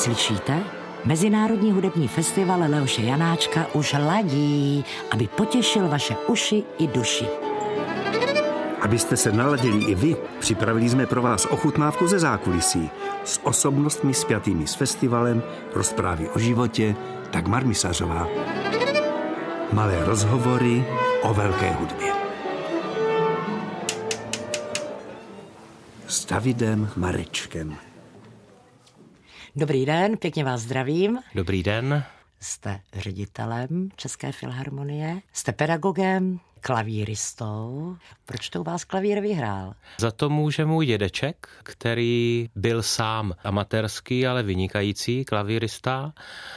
Slyšíte? Mezinárodní hudební festival Leoše Janáčka už ladí, aby potěšil vaše uši i duši. Abyste se naladili i vy, připravili jsme pro vás ochutnávku ze zákulisí s osobnostmi spjatými s festivalem, rozprávy o životě, Dagmar Misařová. Malé rozhovory o velké hudbě. S Davidem Marečkem. Dobrý den, pěkně vás zdravím. Dobrý den. Jste ředitelem České filharmonie, jste pedagogem, klavíristou. Proč to u vás klavír vyhrál? Za to může můj dědeček, který byl sám amatérský, ale vynikající klavírista.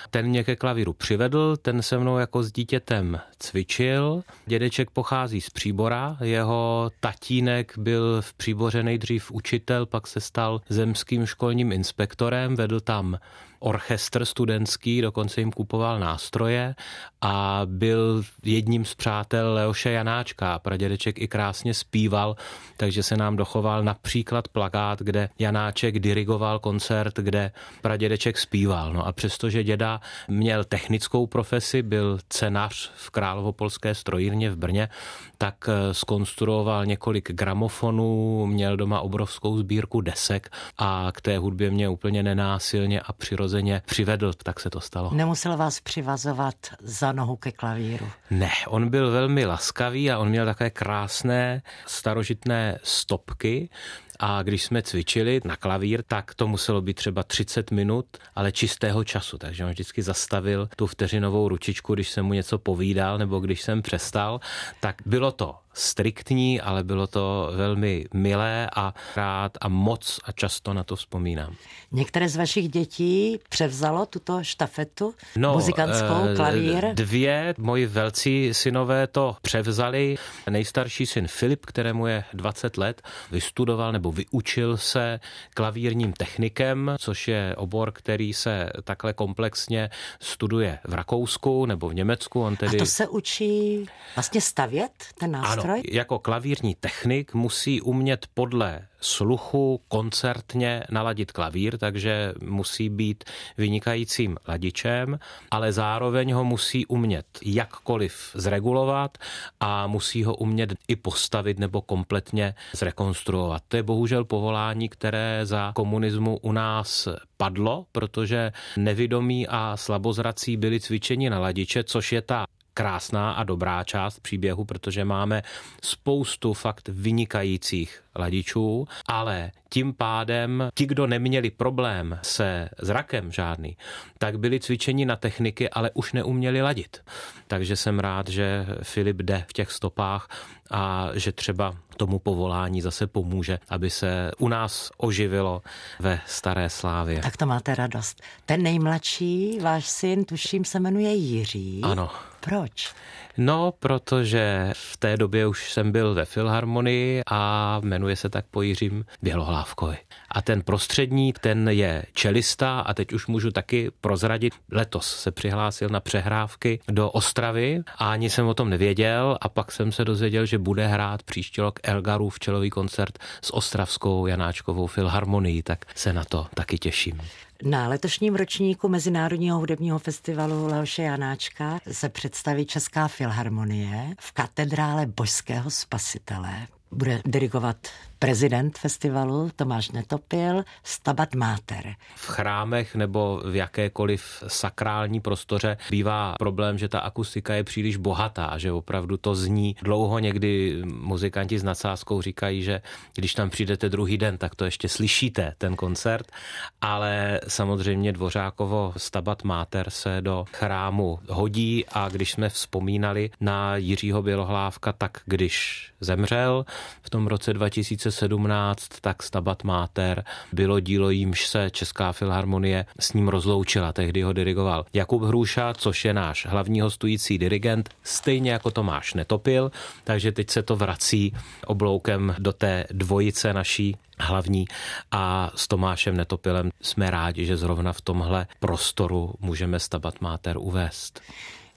Ten mě ke klavíru přivedl, ten se mnou jako s dítětem cvičil. Dědeček pochází z Příbora, jeho tatínek byl v Příboře nejdřív učitel, pak se stal zemským školním inspektorem, vedl tam orchestr studentský, dokonce jim kupoval nástroje a byl jedním z přátel Leoše Janáčka. Pradědeček i krásně zpíval, takže se nám dochoval například plakát, kde Janáček dirigoval koncert, kde pradědeček zpíval. No a přestože děda měl technickou profesi, byl cenař v Královopolské strojírně v Brně, tak eh, skonstruoval několik gramofonů, měl doma obrovskou sbírku desek a k té hudbě mě úplně nenásilně a přirozeně přivedl, tak se to stalo. Nemusel vás přivazovat za nohu ke klavíru? Ne, on byl velmi laskavý a on měl takové krásné starožitné stopky, a když jsme cvičili na klavír, tak to muselo být třeba 30 minut, ale čistého času. Takže on vždycky zastavil tu vteřinovou ručičku, když jsem mu něco povídal nebo když jsem přestal. Tak bylo to striktní, ale bylo to velmi milé a rád a moc a často na to vzpomínám. Některé z vašich dětí převzalo tuto štafetu no, muzikantskou, eh, klavír? Dvě, moji velcí synové to převzali. Nejstarší syn Filip, kterému je 20 let, vystudoval nebo vyučil se klavírním technikem, což je obor, který se takhle komplexně studuje v Rakousku nebo v Německu. On tedy... A to se učí vlastně stavět ten nástroj? Ano, jako klavírní technik musí umět podle sluchu koncertně naladit klavír, takže musí být vynikajícím ladičem, ale zároveň ho musí umět jakkoliv zregulovat a musí ho umět i postavit nebo kompletně zrekonstruovat. To je bohužel povolání, které za komunismu u nás padlo, protože nevidomí a slabozrací byli cvičeni na ladiče, což je ta krásná a dobrá část příběhu, protože máme spoustu fakt vynikajících ladičů, ale tím pádem ti, kdo neměli problém se zrakem žádný, tak byli cvičeni na techniky, ale už neuměli ladit. Takže jsem rád, že Filip jde v těch stopách a že třeba tomu povolání zase pomůže, aby se u nás oživilo ve staré slávě. Tak to máte radost. Ten nejmladší, váš syn, tuším, se jmenuje Jiří. Ano. Proč? No, protože v té době už jsem byl ve Filharmonii a jmenuje se tak po Jiřím Bělohlávkovi. A ten prostřední, ten je čelista a teď už můžu taky prozradit. Letos se přihlásil na přehrávky do Ostravy a ani jsem o tom nevěděl a pak jsem se dozvěděl, že bude hrát příští rok Elgarův čelový koncert s Ostravskou Janáčkovou filharmonií, tak se na to taky těším. Na letošním ročníku Mezinárodního hudebního festivalu Leoše Janáčka se představí Česká filharmonie v katedrále Božského spasitele. Bude dirigovat prezident festivalu Tomáš Netopil Stabat Mater. V chrámech nebo v jakékoliv sakrální prostoře bývá problém, že ta akustika je příliš bohatá, že opravdu to zní dlouho. Někdy muzikanti s nadsázkou říkají, že když tam přijdete druhý den, tak to ještě slyšíte, ten koncert, ale samozřejmě Dvořákovo Stabat Mater se do chrámu hodí a když jsme vzpomínali na Jiřího Bělohlávka, tak když zemřel v tom roce 2000 2017, tak Stabat Mater bylo dílo, jímž se Česká filharmonie s ním rozloučila. Tehdy ho dirigoval Jakub Hruša, což je náš hlavní hostující dirigent, stejně jako Tomáš Netopil, takže teď se to vrací obloukem do té dvojice naší hlavní a s Tomášem Netopilem jsme rádi, že zrovna v tomhle prostoru můžeme Stabat Mater uvést.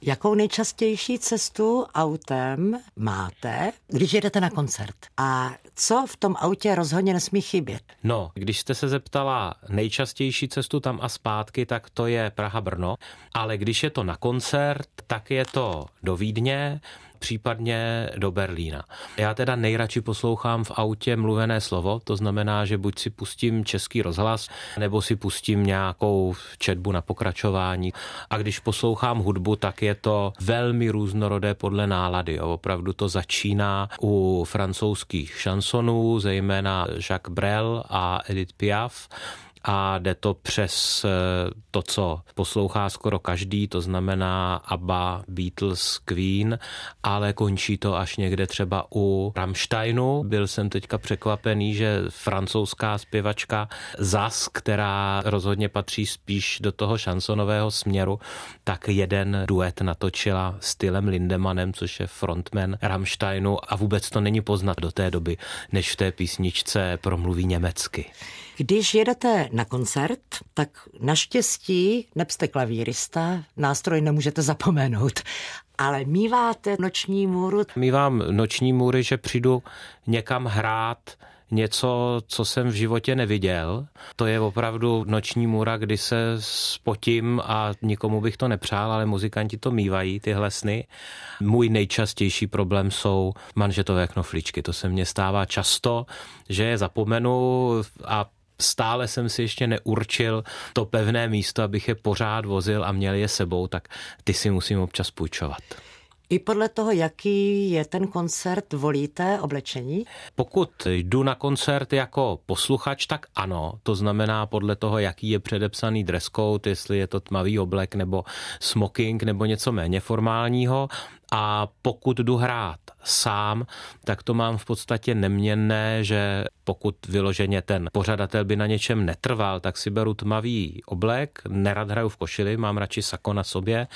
Jakou nejčastější cestu autem máte, když jedete na koncert? A co v tom autě rozhodně nesmí chybět? No, když jste se zeptala nejčastější cestu tam a zpátky, tak to je Praha-Brno, ale když je to na koncert, tak je to do Vídně, případně do Berlína. Já teda nejradši poslouchám v autě mluvené slovo, to znamená, že buď si pustím český rozhlas, nebo si pustím nějakou četbu na pokračování. A když poslouchám hudbu, tak je to velmi různorodé podle nálady. Opravdu to začíná u francouzských šansonů, zejména Jacques Brel a Edith Piaf a jde to přes eh, to, co poslouchá skoro každý, to znamená ABBA, Beatles, Queen, ale končí to až někde třeba u Rammsteinu. Byl jsem teďka překvapený, že francouzská zpěvačka Zas, která rozhodně patří spíš do toho šansonového směru, tak jeden duet natočila stylem Lindemanem, což je frontman Rammsteinu a vůbec to není poznat do té doby, než v té písničce promluví německy. Když jedete na koncert, tak naštěstí nebste klavírista, nástroj nemůžete zapomenout. Ale míváte noční můru? Mívám noční můry, že přijdu někam hrát něco, co jsem v životě neviděl. To je opravdu noční můra, kdy se spotím a nikomu bych to nepřál, ale muzikanti to mývají, tyhle sny. Můj nejčastější problém jsou manžetové knofličky. To se mně stává často, že je zapomenu a stále jsem si ještě neurčil to pevné místo, abych je pořád vozil a měl je sebou, tak ty si musím občas půjčovat. I podle toho, jaký je ten koncert, volíte oblečení? Pokud jdu na koncert jako posluchač, tak ano. To znamená podle toho, jaký je předepsaný dress code, jestli je to tmavý oblek nebo smoking nebo něco méně formálního. A pokud jdu hrát sám, tak to mám v podstatě neměnné, že pokud vyloženě ten pořadatel by na něčem netrval, tak si beru tmavý oblek, nerad hraju v košili, mám radši sako na sobě,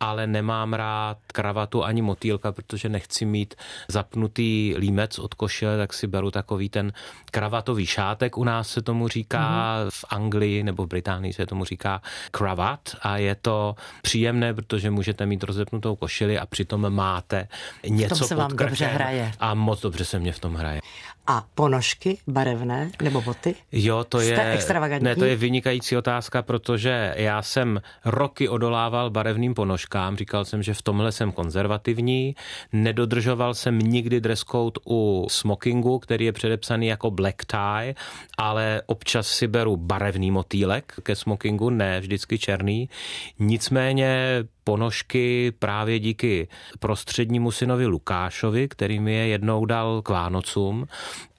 ale nemám rád kravatu ani motýlka, protože nechci mít zapnutý límec od košile, tak si beru takový ten kravatový šátek, u nás se tomu říká, mm-hmm. v Anglii nebo v Británii se tomu říká kravat a je to příjemné, protože můžete mít rozepnutou košili a přitom máte něco v tom se vám dobře hraje. a moc dobře se mě v tom hraje. A ponožky barevné nebo boty? Jo, to Jste je, extravagantní? ne, to je vynikající otázka, protože já jsem roky odolával barevným ponožkám, říkal jsem, že v tomhle jsem konzervativní, nedodržoval jsem nikdy dress code u smokingu, který je předepsaný jako black tie, ale občas si beru barevný motýlek ke smokingu, ne vždycky černý. Nicméně ponožky právě díky prostřednímu synovi Lukášovi, který mi je jednou dal k Vánocům,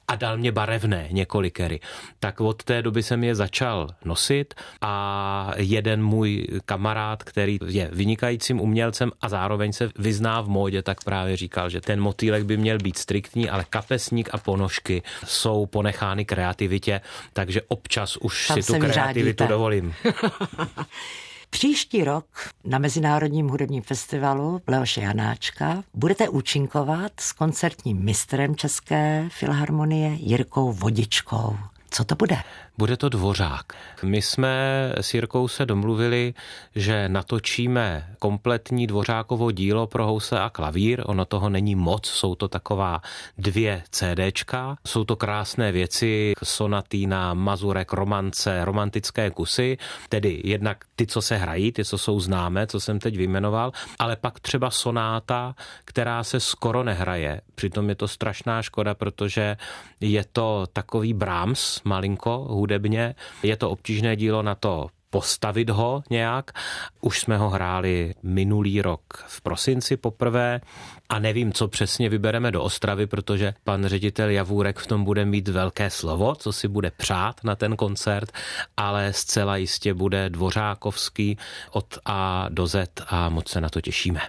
a dal mě barevné několikery. Tak od té doby jsem je začal nosit a jeden můj kamarád, který je vynikajícím umělcem a zároveň se vyzná v módě, tak právě říkal, že ten motýlek by měl být striktní, ale kapesník a ponožky jsou ponechány kreativitě, takže občas už Tam si tu kreativitu vyřádíte. dovolím. Příští rok na Mezinárodním hudebním festivalu Leoše Janáčka budete účinkovat s koncertním mistrem České filharmonie Jirkou Vodičkou. Co to bude? Bude to dvořák. My jsme s Jirkou se domluvili, že natočíme kompletní dvořákovo dílo pro house a klavír. Ono toho není moc, jsou to taková dvě CDčka. Jsou to krásné věci, sonatína, mazurek, romance, romantické kusy, tedy jednak ty, co se hrají, ty, co jsou známé, co jsem teď vyjmenoval, ale pak třeba sonáta, která se skoro nehraje. Přitom je to strašná škoda, protože je to takový Brahms, malinko, hudebně. Je to obtížné dílo na to postavit ho nějak. Už jsme ho hráli minulý rok v prosinci poprvé a nevím, co přesně vybereme do Ostravy, protože pan ředitel Javůrek v tom bude mít velké slovo, co si bude přát na ten koncert, ale zcela jistě bude dvořákovský od A do Z a moc se na to těšíme.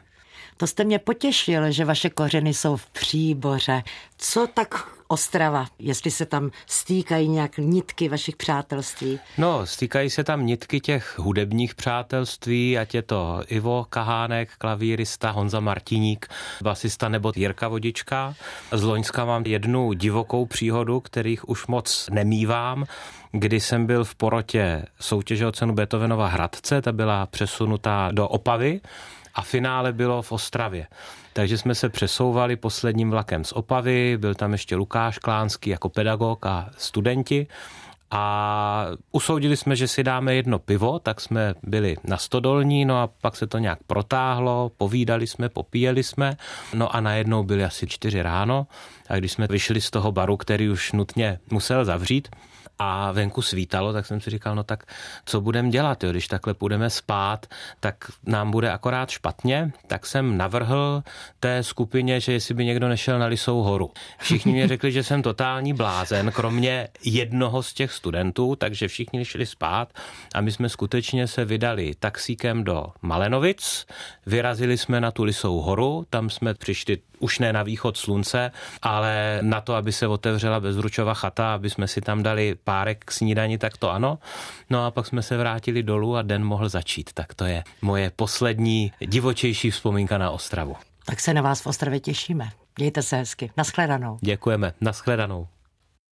To jste mě potěšil, že vaše kořeny jsou v příboře. Co tak Ostrava, jestli se tam stýkají nějak nitky vašich přátelství? No, stýkají se tam nitky těch hudebních přátelství, ať je to Ivo Kahánek, klavírista, Honza Martiník, basista nebo Jirka Vodička. Z Loňska mám jednu divokou příhodu, kterých už moc nemývám kdy jsem byl v porotě soutěže o cenu Beethovenova Hradce, ta byla přesunutá do Opavy a finále bylo v Ostravě. Takže jsme se přesouvali posledním vlakem z Opavy, byl tam ještě Lukáš Klánský jako pedagog a studenti. A usoudili jsme, že si dáme jedno pivo, tak jsme byli na Stodolní, no a pak se to nějak protáhlo, povídali jsme, popíjeli jsme, no a najednou byly asi čtyři ráno. A když jsme vyšli z toho baru, který už nutně musel zavřít, a venku svítalo, tak jsem si říkal, no tak co budeme dělat, jo? když takhle půjdeme spát, tak nám bude akorát špatně, tak jsem navrhl té skupině, že jestli by někdo nešel na Lisou horu. Všichni mě řekli, že jsem totální blázen, kromě jednoho z těch studentů, takže všichni šli spát a my jsme skutečně se vydali taxíkem do Malenovic, vyrazili jsme na tu Lisou horu, tam jsme přišli už ne na východ slunce, ale na to, aby se otevřela Bezručova chata, aby jsme si tam dali párek k snídani, tak to ano. No a pak jsme se vrátili dolů a den mohl začít. Tak to je moje poslední divočejší vzpomínka na Ostravu. Tak se na vás v Ostravě těšíme. Mějte se hezky. Naschledanou. Děkujeme. Naschledanou.